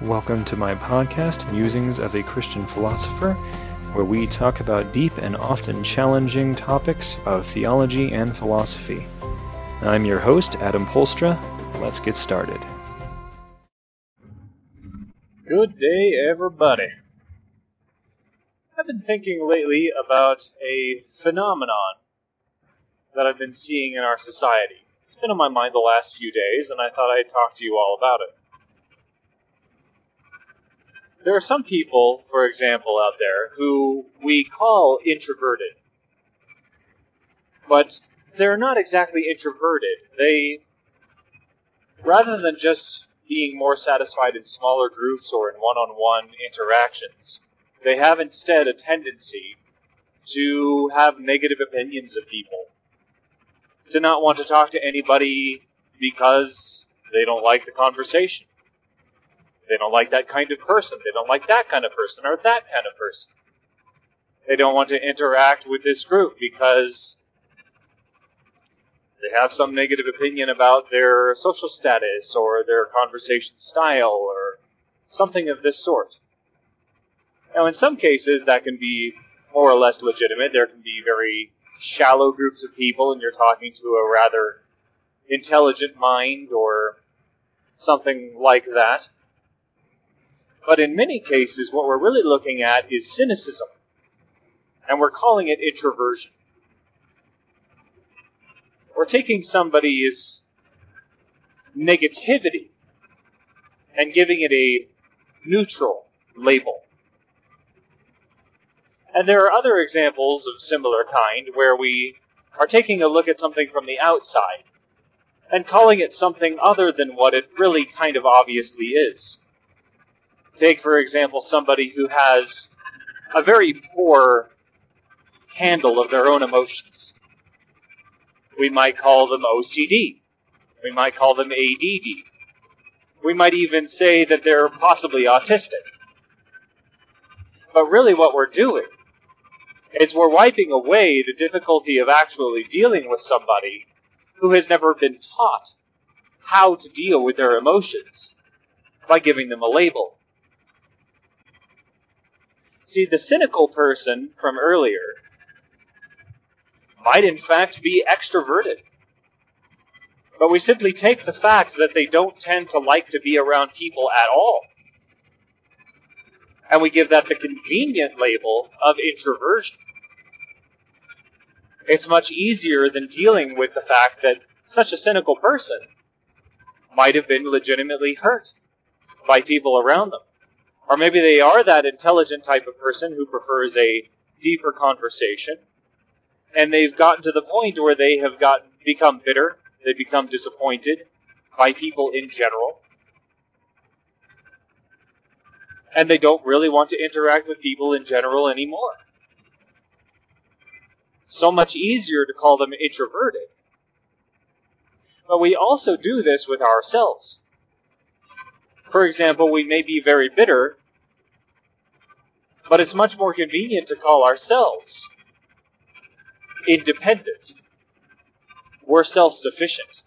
Welcome to my podcast, Musings of a Christian Philosopher, where we talk about deep and often challenging topics of theology and philosophy. I'm your host, Adam Polstra. Let's get started. Good day, everybody. I've been thinking lately about a phenomenon that I've been seeing in our society. It's been on my mind the last few days, and I thought I'd talk to you all about it. There are some people, for example, out there who we call introverted. But they're not exactly introverted. They, rather than just being more satisfied in smaller groups or in one on one interactions, they have instead a tendency to have negative opinions of people, to not want to talk to anybody because they don't like the conversation. They don't like that kind of person. They don't like that kind of person or that kind of person. They don't want to interact with this group because they have some negative opinion about their social status or their conversation style or something of this sort. Now, in some cases, that can be more or less legitimate. There can be very shallow groups of people, and you're talking to a rather intelligent mind or something like that. But in many cases, what we're really looking at is cynicism, and we're calling it introversion. We're taking somebody's negativity and giving it a neutral label. And there are other examples of similar kind where we are taking a look at something from the outside and calling it something other than what it really kind of obviously is. Take, for example, somebody who has a very poor handle of their own emotions. We might call them OCD. We might call them ADD. We might even say that they're possibly autistic. But really, what we're doing is we're wiping away the difficulty of actually dealing with somebody who has never been taught how to deal with their emotions by giving them a label. See, the cynical person from earlier might in fact be extroverted. But we simply take the fact that they don't tend to like to be around people at all. And we give that the convenient label of introversion. It's much easier than dealing with the fact that such a cynical person might have been legitimately hurt by people around them. Or maybe they are that intelligent type of person who prefers a deeper conversation, and they've gotten to the point where they have gotten become bitter, they become disappointed by people in general, and they don't really want to interact with people in general anymore. So much easier to call them introverted. But we also do this with ourselves. For example, we may be very bitter, but it's much more convenient to call ourselves independent. We're self sufficient.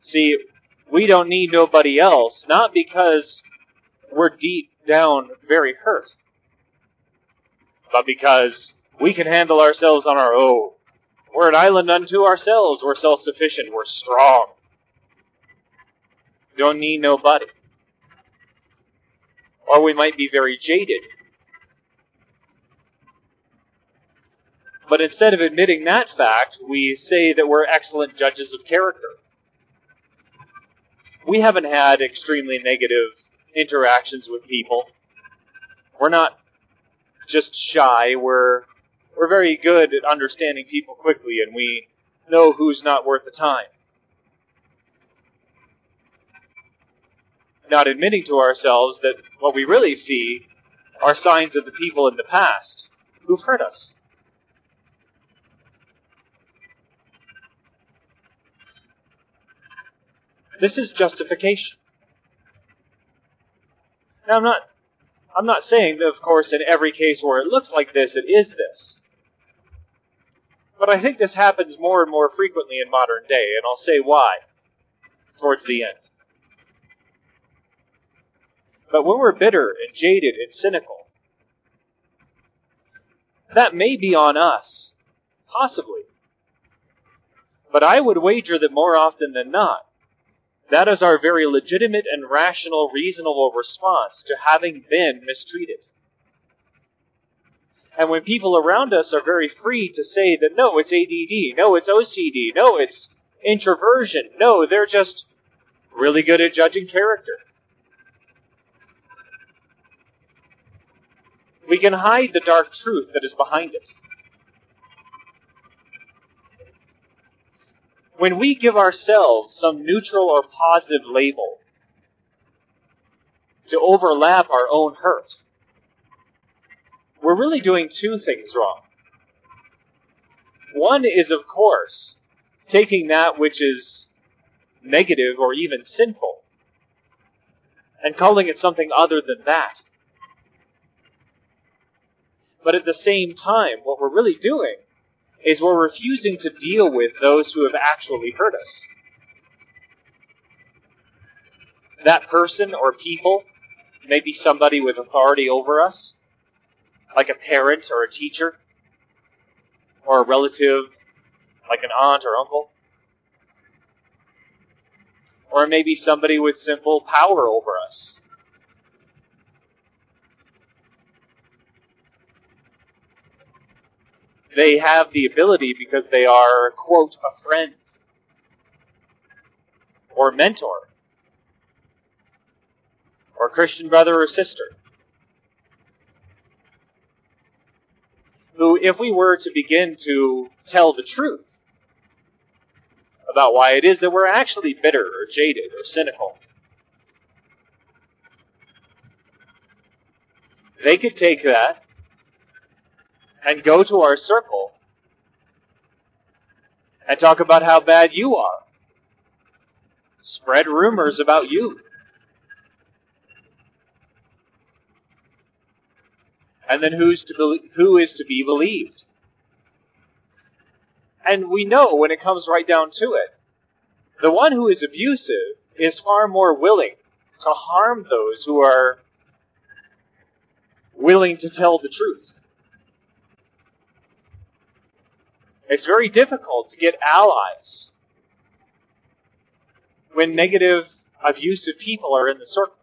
See, we don't need nobody else, not because we're deep down very hurt, but because we can handle ourselves on our own. We're an island unto ourselves. We're self sufficient. We're strong. Don't need nobody. Or we might be very jaded. But instead of admitting that fact, we say that we're excellent judges of character. We haven't had extremely negative interactions with people. We're not just shy, we're we're very good at understanding people quickly and we know who's not worth the time. Not admitting to ourselves that what we really see are signs of the people in the past who've hurt us. This is justification. Now I'm not I'm not saying that of course in every case where it looks like this it is this. But I think this happens more and more frequently in modern day, and I'll say why towards the end. But when we're bitter and jaded and cynical, that may be on us. Possibly. But I would wager that more often than not, that is our very legitimate and rational, reasonable response to having been mistreated. And when people around us are very free to say that no, it's ADD, no, it's OCD, no, it's introversion, no, they're just really good at judging character. We can hide the dark truth that is behind it. When we give ourselves some neutral or positive label to overlap our own hurt, we're really doing two things wrong. One is, of course, taking that which is negative or even sinful and calling it something other than that. But at the same time, what we're really doing is we're refusing to deal with those who have actually hurt us. That person or people may be somebody with authority over us, like a parent or a teacher, or a relative like an aunt or uncle. Or maybe somebody with simple power over us. They have the ability because they are, quote, a friend or mentor or Christian brother or sister. who, if we were to begin to tell the truth about why it is that we're actually bitter or jaded or cynical, they could take that and go to our circle and talk about how bad you are, spread rumors about you. and then who's to be, who is to be believed. And we know when it comes right down to it, the one who is abusive is far more willing to harm those who are willing to tell the truth. It's very difficult to get allies when negative, abusive people are in the circle.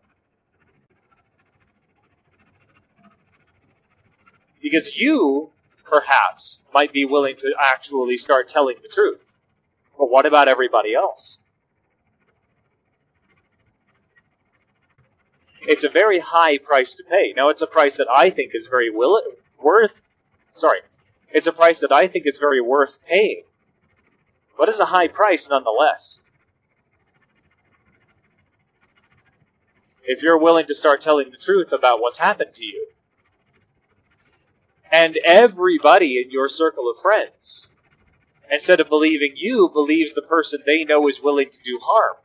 Because you, perhaps, might be willing to actually start telling the truth. But what about everybody else? It's a very high price to pay. Now, it's a price that I think is very will- worth. Sorry, it's a price that I think is very worth paying. But it's a high price nonetheless. If you're willing to start telling the truth about what's happened to you, and everybody in your circle of friends, instead of believing you, believes the person they know is willing to do harm.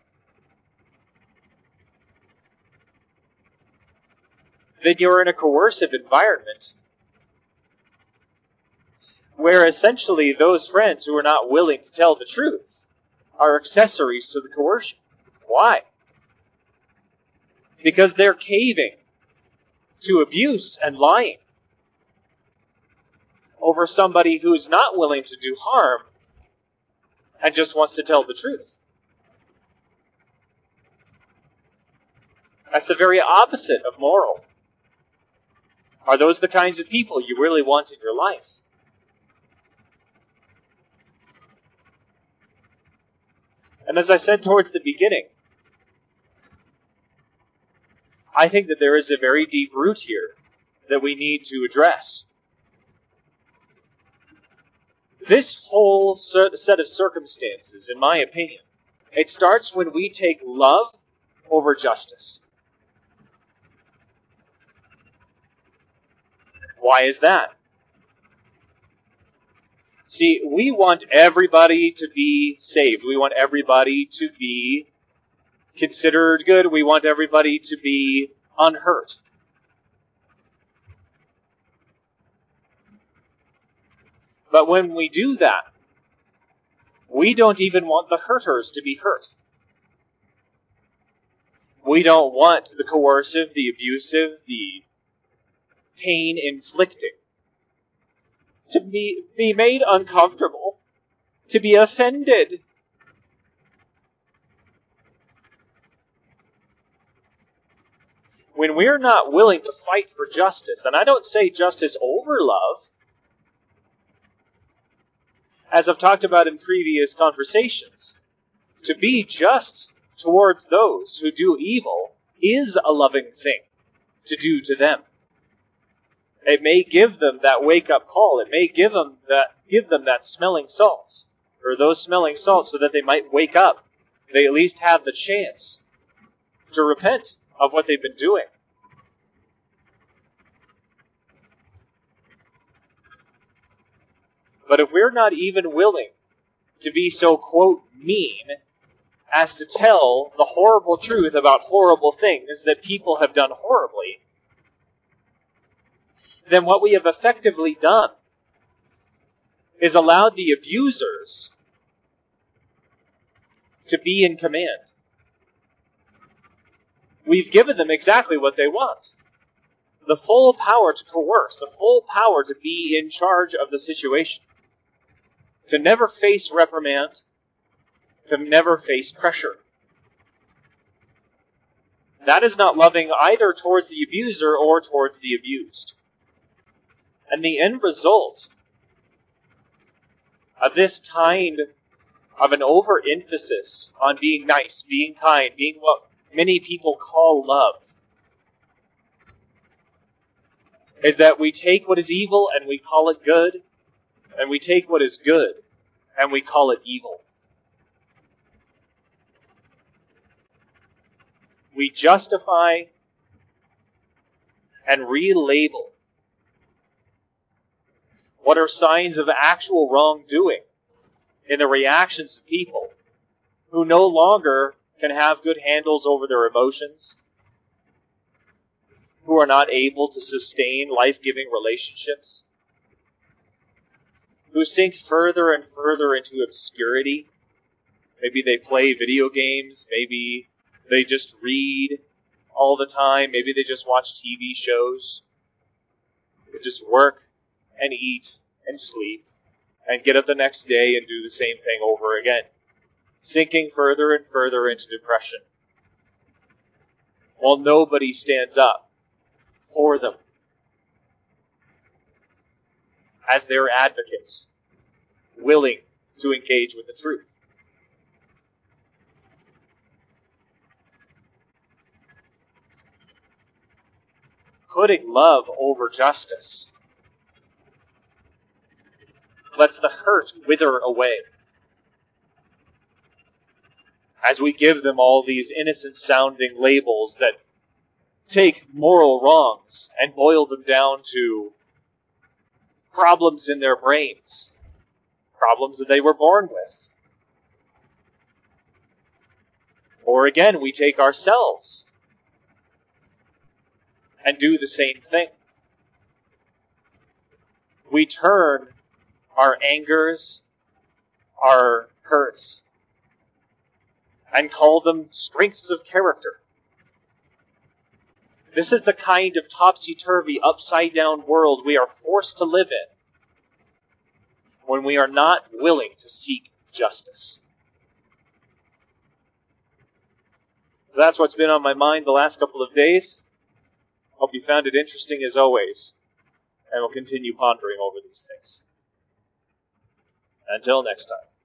Then you're in a coercive environment where essentially those friends who are not willing to tell the truth are accessories to the coercion. Why? Because they're caving to abuse and lying over somebody who's not willing to do harm and just wants to tell the truth. That's the very opposite of moral. Are those the kinds of people you really want in your life? And as I said towards the beginning, I think that there is a very deep root here that we need to address. This whole set of circumstances, in my opinion, it starts when we take love over justice. Why is that? See, we want everybody to be saved. We want everybody to be considered good. We want everybody to be unhurt. But when we do that, we don't even want the hurters to be hurt. We don't want the coercive, the abusive, the pain inflicting to be, be made uncomfortable, to be offended. When we're not willing to fight for justice, and I don't say justice over love, as I've talked about in previous conversations, to be just towards those who do evil is a loving thing to do to them. It may give them that wake up call. It may give them that give them that smelling salts or those smelling salts so that they might wake up. They at least have the chance to repent of what they've been doing. But if we're not even willing to be so, quote, mean as to tell the horrible truth about horrible things that people have done horribly, then what we have effectively done is allowed the abusers to be in command. We've given them exactly what they want the full power to coerce, the full power to be in charge of the situation, to never face reprimand, to never face pressure. That is not loving either towards the abuser or towards the abused. And the end result of this kind of an overemphasis on being nice, being kind, being what many people call love, is that we take what is evil and we call it good, and we take what is good and we call it evil. We justify and relabel what are signs of actual wrongdoing in the reactions of people who no longer can have good handles over their emotions, who are not able to sustain life giving relationships, who sink further and further into obscurity. Maybe they play video games, maybe they just read all the time, maybe they just watch TV shows, they just work and eat and sleep and get up the next day and do the same thing over again, sinking further and further into depression. While nobody stands up for them as their advocates, willing to engage with the truth. Putting love over justice lets the hurt wither away. As we give them all these innocent sounding labels that take moral wrongs and boil them down to problems in their brains, problems that they were born with. Or again, we take ourselves and do the same thing. We turn our angers, our hurts, and call them strengths of character. This is the kind of topsy turvy, upside down world we are forced to live in when we are not willing to seek justice. So that's what's been on my mind the last couple of days. Hope you found it interesting as always, and we'll continue pondering over these things. Until next time.